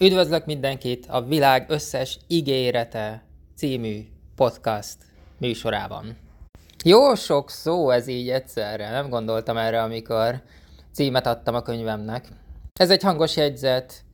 Üdvözlök mindenkit a világ összes ígérete című podcast műsorában. Jó sok szó ez így egyszerre, nem gondoltam erre, amikor címet adtam a könyvemnek. Ez egy hangos jegyzet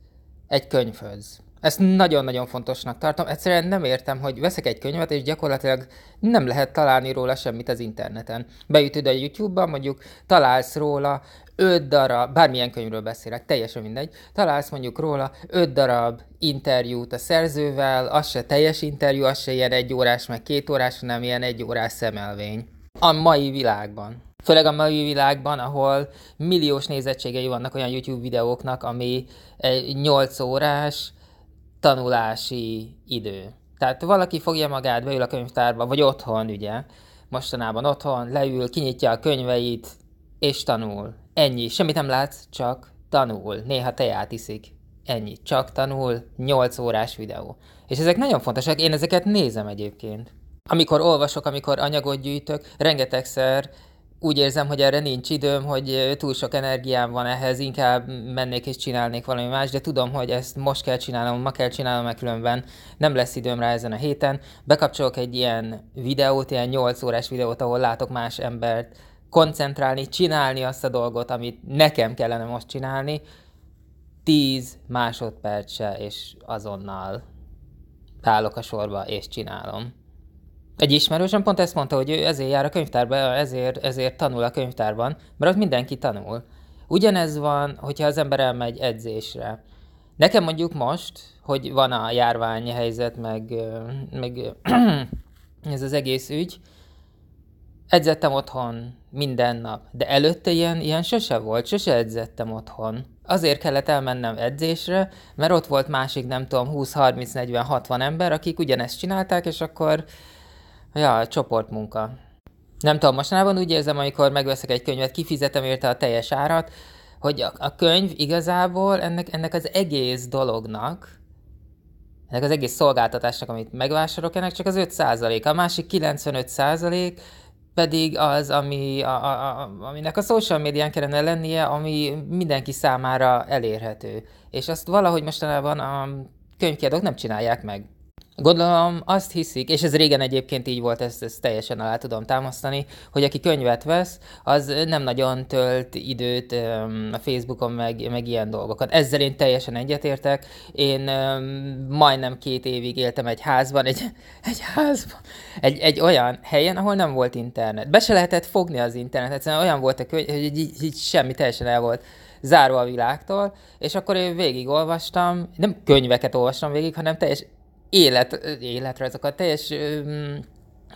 egy könyvhöz. Ezt nagyon-nagyon fontosnak tartom. Egyszerűen nem értem, hogy veszek egy könyvet, és gyakorlatilag nem lehet találni róla semmit az interneten. Beütöd a YouTube-ba, mondjuk találsz róla öt darab, bármilyen könyvről beszélek, teljesen mindegy, találsz mondjuk róla öt darab interjút a szerzővel, az se teljes interjú, az se ilyen egy órás, meg két órás, hanem ilyen egy órás szemelvény. A mai világban. Főleg a mai világban, ahol milliós nézettségei vannak olyan YouTube videóknak, ami egy 8 órás tanulási idő. Tehát valaki fogja magát, beül a könyvtárba, vagy otthon, ugye, mostanában otthon, leül, kinyitja a könyveit, és tanul. Ennyi. Semmit nem látsz, csak tanul. Néha teját iszik. Ennyi. Csak tanul. 8 órás videó. És ezek nagyon fontosak. Én ezeket nézem egyébként. Amikor olvasok, amikor anyagot gyűjtök, rengetegszer úgy érzem, hogy erre nincs időm, hogy túl sok energiám van ehhez, inkább mennék és csinálnék valami más, de tudom, hogy ezt most kell csinálnom, ma kell csinálnom, mert különben nem lesz időm rá ezen a héten. Bekapcsolok egy ilyen videót, ilyen 8 órás videót, ahol látok más embert koncentrálni, csinálni azt a dolgot, amit nekem kellene most csinálni, 10 másodperc se, és azonnal állok a sorba, és csinálom. Egy ismerősöm pont ezt mondta, hogy ő ezért jár a könyvtárba, ezért, ezért tanul a könyvtárban, mert ott mindenki tanul. Ugyanez van, hogyha az ember elmegy edzésre. Nekem mondjuk most, hogy van a járványhelyzet, meg, meg ez az egész ügy, edzettem otthon minden nap, de előtte ilyen, ilyen sose volt, sose edzettem otthon. Azért kellett elmennem edzésre, mert ott volt másik, nem tudom, 20, 30, 40, 60 ember, akik ugyanezt csinálták, és akkor, ja, csoportmunka. Nem tudom, mostanában úgy érzem, amikor megveszek egy könyvet, kifizetem érte a teljes árat, hogy a, a könyv igazából ennek, ennek az egész dolognak, ennek az egész szolgáltatásnak, amit megvásárolok, ennek csak az 5% A másik 95% pedig az, ami, a, a, a, aminek a social médián kellene lennie, ami mindenki számára elérhető. És azt valahogy mostanában a könyvkiadók nem csinálják meg. Gondolom azt hiszik, és ez régen egyébként így volt, ezt, ezt teljesen alá tudom támasztani, hogy aki könyvet vesz, az nem nagyon tölt időt a Facebookon, meg, meg ilyen dolgokat. Ezzel én teljesen egyetértek. Én majdnem két évig éltem egy házban, egy, egy házban, egy, egy olyan helyen, ahol nem volt internet. Be se lehetett fogni az internetet, egyszerűen olyan volt a könyv, hogy így, így semmi teljesen el volt zárva a világtól, és akkor én végigolvastam, nem könyveket olvastam végig, hanem teljes élet, életrajzokat, teljes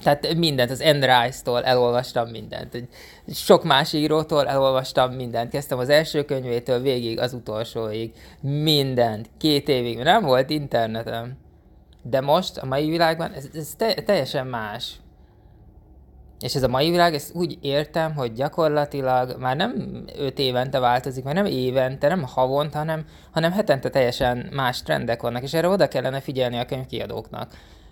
tehát mindent, az Anne Rice-tól elolvastam mindent. Sok más írótól elolvastam mindent. Kezdtem az első könyvétől végig az utolsóig. Mindent. Két évig. Nem volt internetem. De most, a mai világban, ez, ez te, teljesen más. És ez a mai világ, ezt úgy értem, hogy gyakorlatilag már nem öt évente változik, már nem évente, nem havonta, hanem, hanem hetente teljesen más trendek vannak, és erre oda kellene figyelni a könyvkiadóknak.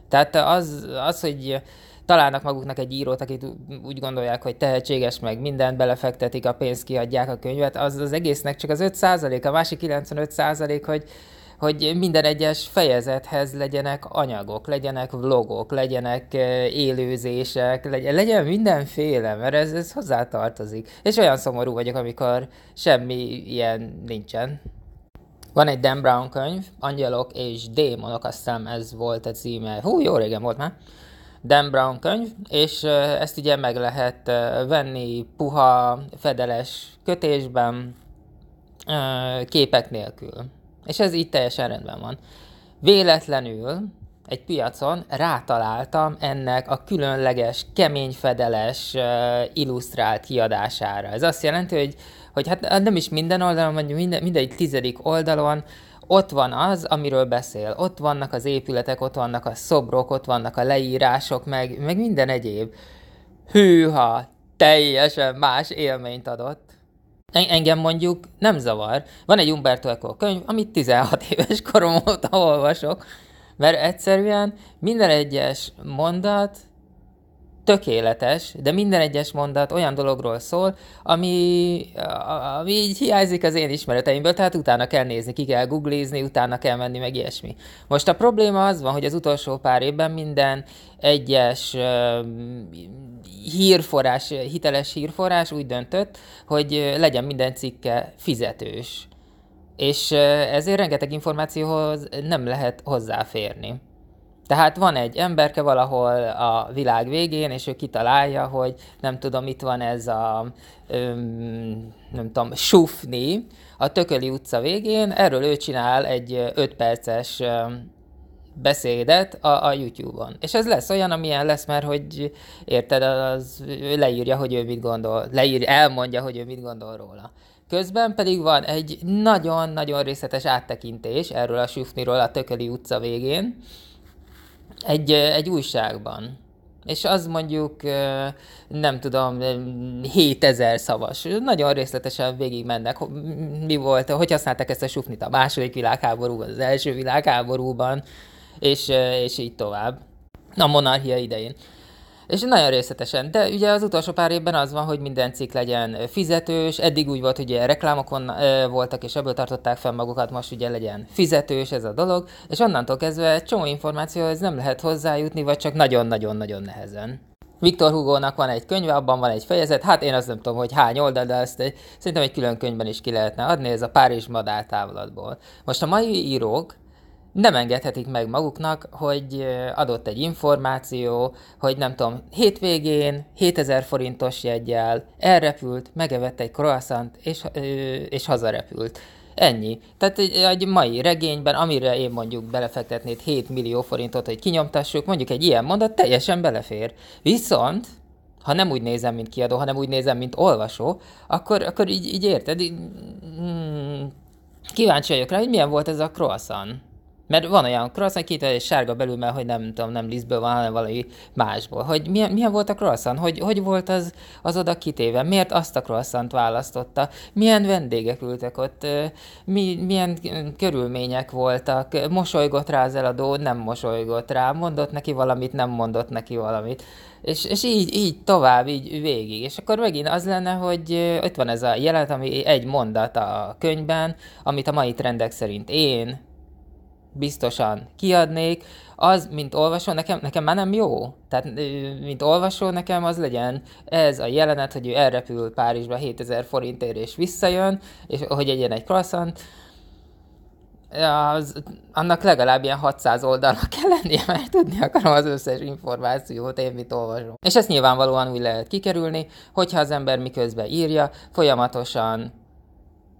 Tehát az, az hogy találnak maguknak egy írót, akit úgy gondolják, hogy tehetséges, meg mindent belefektetik, a pénzt kiadják a könyvet, az az egésznek csak az 5% a másik 95% hogy hogy minden egyes fejezethez legyenek anyagok, legyenek vlogok, legyenek élőzések, legyen, legyen mindenféle, mert ez, ez hozzátartozik. És olyan szomorú vagyok, amikor semmi ilyen nincsen. Van egy Dan Brown könyv, Angyalok és Démonok, azt hiszem ez volt a címe. Hú, jó régen volt már. Dan Brown könyv, és ezt ugye meg lehet venni puha, fedeles kötésben, képek nélkül. És ez így teljesen rendben van. Véletlenül egy piacon rátaláltam ennek a különleges, keményfedeles, illusztrált kiadására. Ez azt jelenti, hogy, hogy hát nem is minden oldalon, mondjuk minden, mindegy tizedik oldalon ott van az, amiről beszél. Ott vannak az épületek, ott vannak a szobrok, ott vannak a leírások, meg, meg minden egyéb. Hűha, teljesen más élményt adott. Engem mondjuk nem zavar. Van egy Umberto Eco könyv, amit 16 éves korom óta olvasok, mert egyszerűen minden egyes mondat tökéletes, de minden egyes mondat olyan dologról szól, ami, ami így hiányzik az én ismereteimből, tehát utána kell nézni, ki kell googlizni, utána kell menni, meg ilyesmi. Most a probléma az van, hogy az utolsó pár évben minden egyes uh, hírforrás, hiteles hírforrás úgy döntött, hogy legyen minden cikke fizetős. És ezért rengeteg információhoz nem lehet hozzáférni. Tehát van egy emberke valahol a világ végén, és ő kitalálja, hogy nem tudom, itt van ez a, öm, nem tudom, Sufni, a Tököli utca végén, erről ő csinál egy 5 perces öm, beszédet a, a YouTube-on. És ez lesz olyan, amilyen lesz, mert hogy érted, az ő leírja, hogy ő mit gondol, leír, elmondja, hogy ő mit gondol róla. Közben pedig van egy nagyon-nagyon részletes áttekintés erről a Sufniról a Tököli utca végén, egy, egy újságban. És az mondjuk, nem tudom, 7000 szavas. Nagyon részletesen végigmennek. Mi volt, hogy használták ezt a sufnit a második világháborúban, az első világháborúban, és, és így tovább. A monarchia idején. És nagyon részletesen. De ugye az utolsó pár évben az van, hogy minden cikk legyen fizetős. Eddig úgy volt, hogy ugye reklámokon voltak, és ebből tartották fel magukat, most ugye legyen fizetős ez a dolog. És onnantól kezdve egy csomó információhoz nem lehet hozzájutni, vagy csak nagyon-nagyon-nagyon nehezen. Viktor Hugo-nak van egy könyve, abban van egy fejezet, hát én azt nem tudom, hogy hány oldal, de ezt egy, szerintem egy külön könyvben is ki lehetne adni, ez a Párizs madár távlatból. Most a mai írók nem engedhetik meg maguknak, hogy adott egy információ, hogy nem tudom, hétvégén 7000 forintos jegyel elrepült, megevett egy croissant, és, és hazarepült. Ennyi. Tehát egy, mai regényben, amire én mondjuk belefektetnék 7 millió forintot, hogy kinyomtassuk, mondjuk egy ilyen mondat teljesen belefér. Viszont, ha nem úgy nézem, mint kiadó, hanem úgy nézem, mint olvasó, akkor, akkor így, így érted? Mm, kíváncsi vagyok rá, hogy milyen volt ez a croissant. Mert van olyan croissant, két egy sárga belül, mert hogy nem tudom, nem lisztből van, hanem valami másból. Hogy milyen, milyen volt a croissant? Hogy, hogy volt az, az oda kitéve? Miért azt a croissant választotta? Milyen vendégek ültek ott? Mi, milyen körülmények voltak? Mosolygott rá az eladó? Nem mosolygott rá? Mondott neki valamit? Nem mondott neki valamit? És, és így, így tovább, így végig. És akkor megint az lenne, hogy ott van ez a jelenet, ami egy mondat a könyvben, amit a mai trendek szerint én, biztosan kiadnék, az, mint olvasó, nekem, nekem már nem jó. Tehát, mint olvasó, nekem az legyen ez a jelenet, hogy ő elrepül Párizsba 7000 forintért és visszajön, és hogy egyen egy croissant, az, annak legalább ilyen 600 oldalnak kell lennie, mert tudni akarom az összes információt, én mit olvasom. És ezt nyilvánvalóan úgy lehet kikerülni, hogyha az ember miközben írja, folyamatosan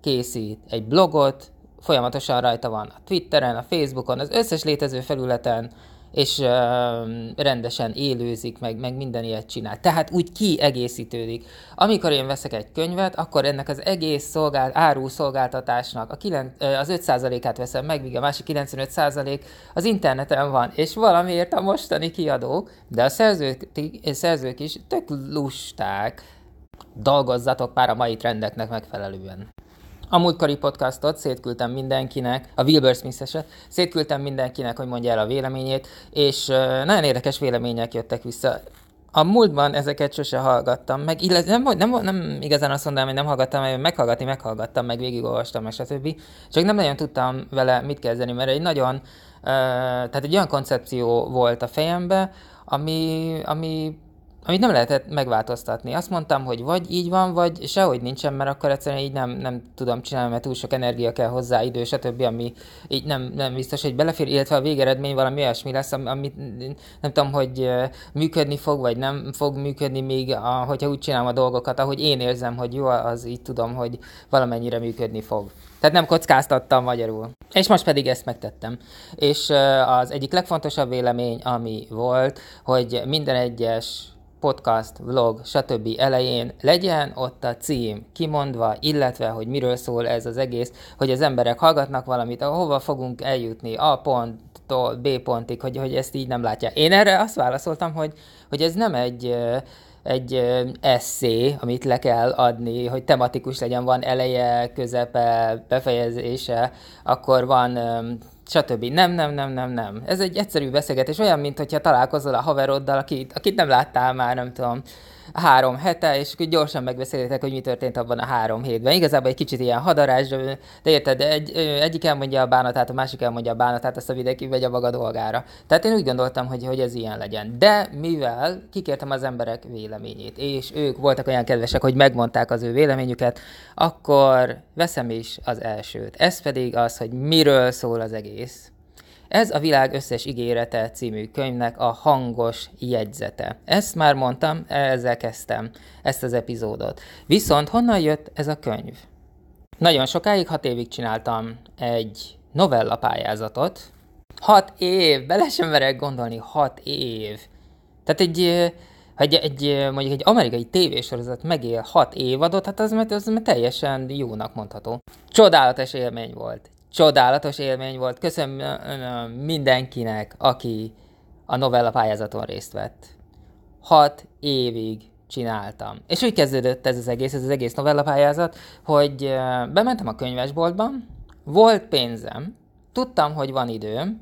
készít egy blogot, folyamatosan rajta van a Twitteren, a Facebookon, az összes létező felületen, és uh, rendesen élőzik, meg, meg minden ilyet csinál. Tehát úgy kiegészítődik. Amikor én veszek egy könyvet, akkor ennek az egész szolgált, áru szolgáltatásnak a kilen, az 5%-át veszem meg, míg a másik 95% az interneten van, és valamiért a mostani kiadók, de a szerzők, szerzők is tök lusták, dolgozzatok pár a mai trendeknek megfelelően. A múltkori podcastot szétküldtem mindenkinek, a Wilbur smith eset, szétküldtem mindenkinek, hogy mondja el a véleményét, és nagyon érdekes vélemények jöttek vissza. A múltban ezeket sose hallgattam meg, illetve nem, nem, nem igazán azt mondanám, hogy nem hallgattam meg, meghallgatni meghallgattam, meg végigolvastam, meg stb. Csak nem nagyon tudtam vele mit kezdeni, mert egy nagyon, tehát egy olyan koncepció volt a fejembe, ami, ami amit nem lehetett megváltoztatni. Azt mondtam, hogy vagy így van, vagy sehogy nincsen, mert akkor egyszerűen így nem, nem tudom csinálni, mert túl sok energia kell hozzá, idő, stb., ami így nem, nem biztos, hogy belefér, illetve a végeredmény valami olyasmi lesz, amit nem tudom, hogy működni fog, vagy nem fog működni még, a, hogyha úgy csinálom a dolgokat, ahogy én érzem, hogy jó, az így tudom, hogy valamennyire működni fog. Tehát nem kockáztattam magyarul. És most pedig ezt megtettem. És az egyik legfontosabb vélemény, ami volt, hogy minden egyes podcast, vlog, stb. elején legyen ott a cím kimondva, illetve, hogy miről szól ez az egész, hogy az emberek hallgatnak valamit, ahova fogunk eljutni, A ponttól B pontig, hogy, hogy ezt így nem látják. Én erre azt válaszoltam, hogy, hogy ez nem egy egy eszé, amit le kell adni, hogy tematikus legyen, van eleje, közepe, befejezése, akkor van stb. Nem, nem, nem, nem, nem. Ez egy egyszerű beszélgetés, olyan, mint hogyha találkozol a haveroddal, akit, akit nem láttál már, nem tudom, három hete, és akkor gyorsan megbeszélitek, hogy mi történt abban a három hétben. Igazából egy kicsit ilyen hadarás, de érted, egy, egyik elmondja a bánatát, a másik elmondja a bánatát, azt a videók vagy a maga dolgára. Tehát én úgy gondoltam, hogy, hogy ez ilyen legyen. De mivel kikértem az emberek véleményét, és ők voltak olyan kedvesek, hogy megmondták az ő véleményüket, akkor veszem is az elsőt. Ez pedig az, hogy miről szól az egész. Ez a világ összes ígérete című könyvnek a hangos jegyzete. Ezt már mondtam, ezzel kezdtem ezt az epizódot. Viszont honnan jött ez a könyv? Nagyon sokáig, hat évig csináltam egy novella pályázatot. Hat év, bele sem merek gondolni, hat év. Tehát egy, egy, egy mondjuk egy amerikai tévésorozat megél hat évadot, hát az, az, az teljesen jónak mondható. Csodálatos élmény volt csodálatos élmény volt. Köszönöm mindenkinek, aki a novella pályázaton részt vett. Hat évig csináltam. És úgy kezdődött ez az egész, ez az egész novella pályázat, hogy bementem a könyvesboltban, volt pénzem, tudtam, hogy van időm,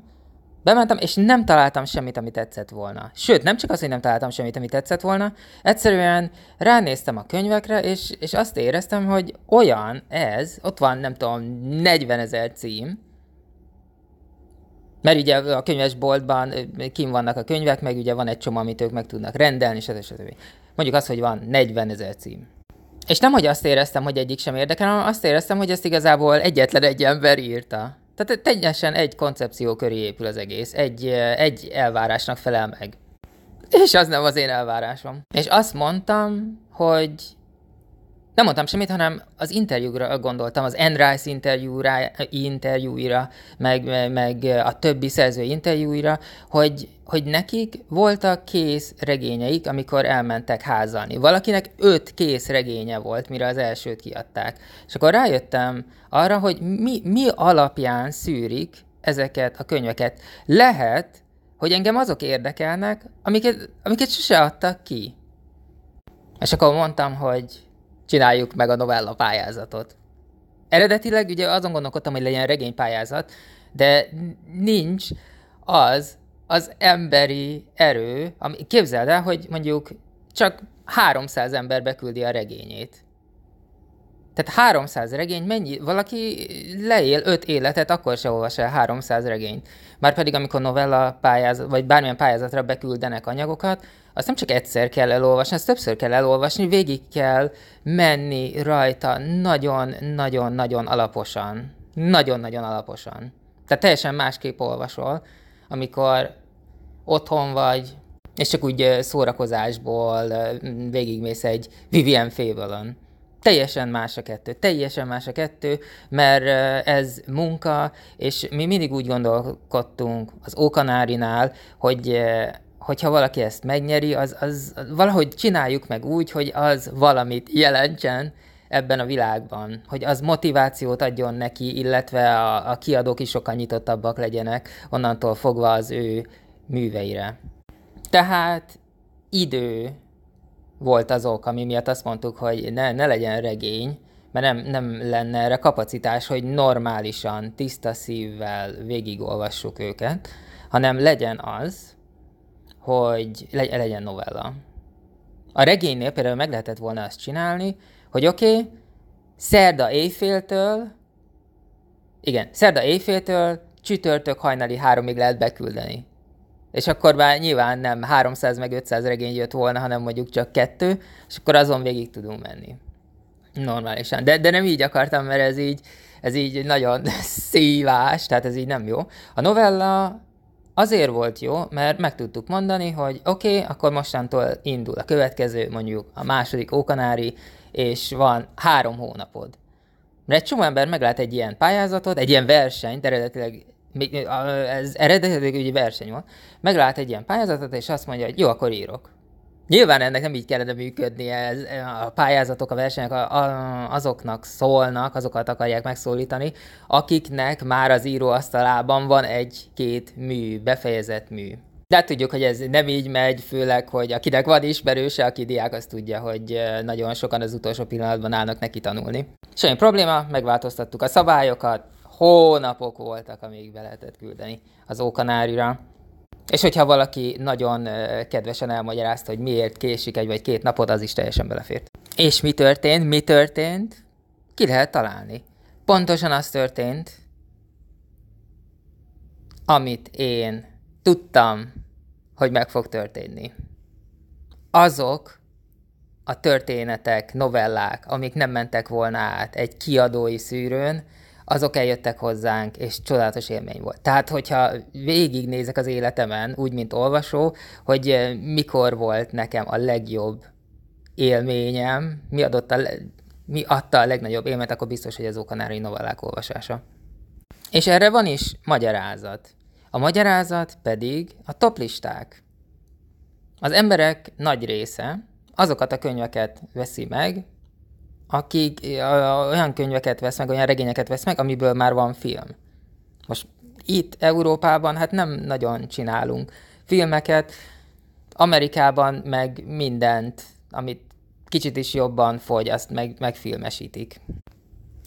Bementem, és nem találtam semmit, ami tetszett volna. Sőt, nem csak az, hogy nem találtam semmit, ami tetszett volna, egyszerűen ránéztem a könyvekre, és, és azt éreztem, hogy olyan ez, ott van, nem tudom, 40 ezer cím, mert ugye a könyvesboltban kim vannak a könyvek, meg ugye van egy csomó, amit ők meg tudnak rendelni, stb. stb. Mondjuk azt, hogy van 40 ezer cím. És nem, hogy azt éreztem, hogy egyik sem érdekel, hanem azt éreztem, hogy ezt igazából egyetlen egy ember írta. Tehát teljesen egy koncepció köré épül az egész, egy, egy elvárásnak felel meg. És az nem az én elvárásom. És azt mondtam, hogy nem mondtam semmit, hanem az interjúra gondoltam, az Enrice interjúra, interjúira, meg, meg a többi szerző interjúira, hogy, hogy nekik voltak kész regényeik, amikor elmentek házalni. Valakinek öt kész regénye volt, mire az elsőt kiadták. És akkor rájöttem arra, hogy mi, mi alapján szűrik ezeket a könyveket. Lehet, hogy engem azok érdekelnek, amiket, amiket sose adtak ki. És akkor mondtam, hogy csináljuk meg a novella pályázatot. Eredetileg ugye azon gondolkodtam, hogy legyen regénypályázat, de nincs az az emberi erő, ami, képzeld el, hogy mondjuk csak 300 ember beküldi a regényét. Tehát 300 regény, mennyi? Valaki leél 5 életet, akkor se olvas el 300 regényt. Márpedig amikor novella pályázat, vagy bármilyen pályázatra beküldenek anyagokat, azt nem csak egyszer kell elolvasni, azt többször kell elolvasni, végig kell menni rajta nagyon-nagyon-nagyon alaposan. Nagyon-nagyon alaposan. Tehát teljesen másképp olvasol, amikor otthon vagy, és csak úgy szórakozásból végigmész egy Vivian Fable-on teljesen más a kettő, teljesen más a kettő, mert ez munka, és mi mindig úgy gondolkodtunk az Ókanárinál, hogy hogyha valaki ezt megnyeri, az, az valahogy csináljuk meg úgy, hogy az valamit jelentsen ebben a világban, hogy az motivációt adjon neki, illetve a, a kiadók is sokkal nyitottabbak legyenek onnantól fogva az ő műveire. Tehát idő volt az ok, ami miatt azt mondtuk, hogy ne, ne legyen regény, mert nem, nem lenne erre kapacitás, hogy normálisan, tiszta szívvel végigolvassuk őket, hanem legyen az, hogy legyen novella. A regénynél például meg lehetett volna azt csinálni, hogy oké, okay, szerda éjféltől, igen, szerda éjféltől csütörtök hajnali háromig lehet beküldeni. És akkor már nyilván nem 300 meg 500 regény jött volna, hanem mondjuk csak kettő, és akkor azon végig tudunk menni. Normálisan. De, de nem így akartam, mert ez így, ez így nagyon szívás, tehát ez így nem jó. A novella azért volt jó, mert meg tudtuk mondani, hogy oké, okay, akkor mostantól indul a következő, mondjuk a második ókanári, és van három hónapod. Mert egy csomó ember meglát egy ilyen pályázatot, egy ilyen versenyt, eredetileg ez eredetileg egy verseny volt, meglát egy ilyen pályázatot, és azt mondja, hogy jó, akkor írok. Nyilván ennek nem így kellene működnie, ez, a pályázatok, a versenyek a, a, azoknak szólnak, azokat akarják megszólítani, akiknek már az íróasztalában van egy-két mű, befejezett mű. De hát tudjuk, hogy ez nem így megy, főleg, hogy akinek van ismerőse, aki diák, az tudja, hogy nagyon sokan az utolsó pillanatban állnak neki tanulni. Semmi probléma, megváltoztattuk a szabályokat, hónapok voltak, amíg be lehetett küldeni az Ókanárira. És hogyha valaki nagyon kedvesen elmagyarázta, hogy miért késik egy vagy két napot, az is teljesen belefért. És mi történt? Mi történt? Ki lehet találni. Pontosan az történt, amit én tudtam, hogy meg fog történni. Azok a történetek, novellák, amik nem mentek volna át egy kiadói szűrőn, azok eljöttek hozzánk, és csodálatos élmény volt. Tehát, hogyha végignézek az életemen, úgy, mint olvasó, hogy mikor volt nekem a legjobb élményem, mi, adott a mi adta a legnagyobb élményt, akkor biztos, hogy az ókanári novellák olvasása. És erre van is magyarázat. A magyarázat pedig a toplisták. Az emberek nagy része azokat a könyveket veszi meg, akik olyan könyveket vesz meg, olyan regényeket vesz meg, amiből már van film. Most itt Európában hát nem nagyon csinálunk filmeket, Amerikában meg mindent, amit kicsit is jobban fogy, azt meg, megfilmesítik.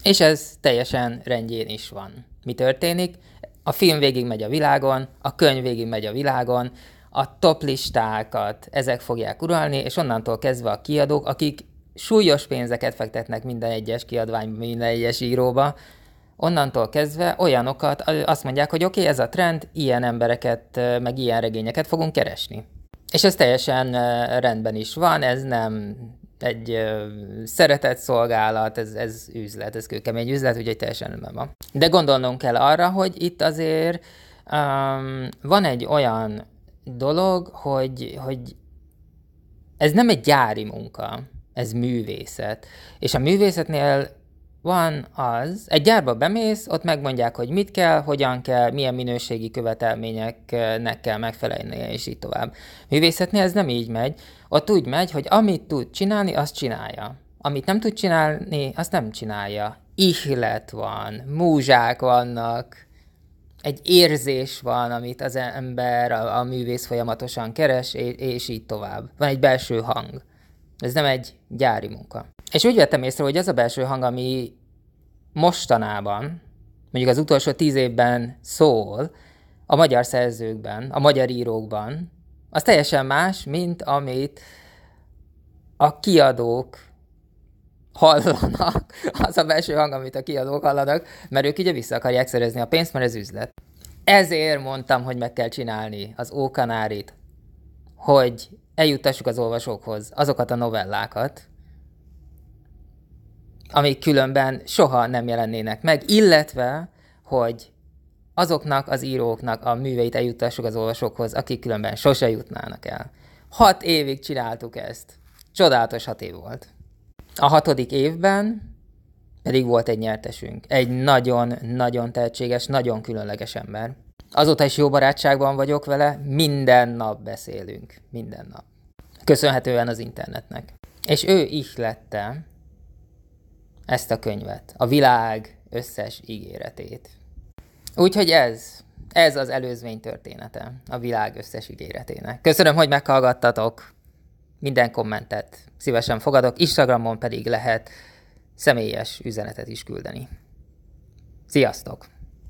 És ez teljesen rendjén is van. Mi történik? A film végig megy a világon, a könyv végig megy a világon, a top listákat ezek fogják uralni, és onnantól kezdve a kiadók, akik súlyos pénzeket fektetnek minden egyes kiadványba, minden egyes íróba, onnantól kezdve olyanokat azt mondják, hogy oké, okay, ez a trend, ilyen embereket, meg ilyen regényeket fogunk keresni. És ez teljesen rendben is van, ez nem egy szeretett szolgálat, ez, ez üzlet, ez kőkemény üzlet, úgyhogy teljesen rendben van. De gondolnunk kell arra, hogy itt azért um, van egy olyan dolog, hogy, hogy ez nem egy gyári munka ez művészet. És a művészetnél van az, egy gyárba bemész, ott megmondják, hogy mit kell, hogyan kell, milyen minőségi követelményeknek kell megfelelnie, és így tovább. Művészetnél ez nem így megy. Ott úgy megy, hogy amit tud csinálni, azt csinálja. Amit nem tud csinálni, azt nem csinálja. Ihlet van, múzsák vannak, egy érzés van, amit az ember, a, a művész folyamatosan keres, és, és így tovább. Van egy belső hang. Ez nem egy gyári munka. És úgy vettem észre, hogy az a belső hang, ami mostanában, mondjuk az utolsó tíz évben szól, a magyar szerzőkben, a magyar írókban, az teljesen más, mint amit a kiadók hallanak, az a belső hang, amit a kiadók hallanak, mert ők ugye vissza akarják szerezni a pénzt, mert ez üzlet. Ezért mondtam, hogy meg kell csinálni az ókanárit, hogy eljuttassuk az olvasókhoz azokat a novellákat, amik különben soha nem jelennének meg, illetve, hogy azoknak az íróknak a műveit eljuttassuk az olvasókhoz, akik különben sose jutnának el. Hat évig csináltuk ezt. Csodálatos hat év volt. A hatodik évben pedig volt egy nyertesünk. Egy nagyon-nagyon tehetséges, nagyon különleges ember. Azóta is jó barátságban vagyok vele, minden nap beszélünk. Minden nap. Köszönhetően az internetnek. És ő ihlette ezt a könyvet, a világ összes ígéretét. Úgyhogy ez, ez az előzmény története a világ összes ígéretének. Köszönöm, hogy meghallgattatok. Minden kommentet szívesen fogadok, Instagramon pedig lehet személyes üzenetet is küldeni. Sziasztok!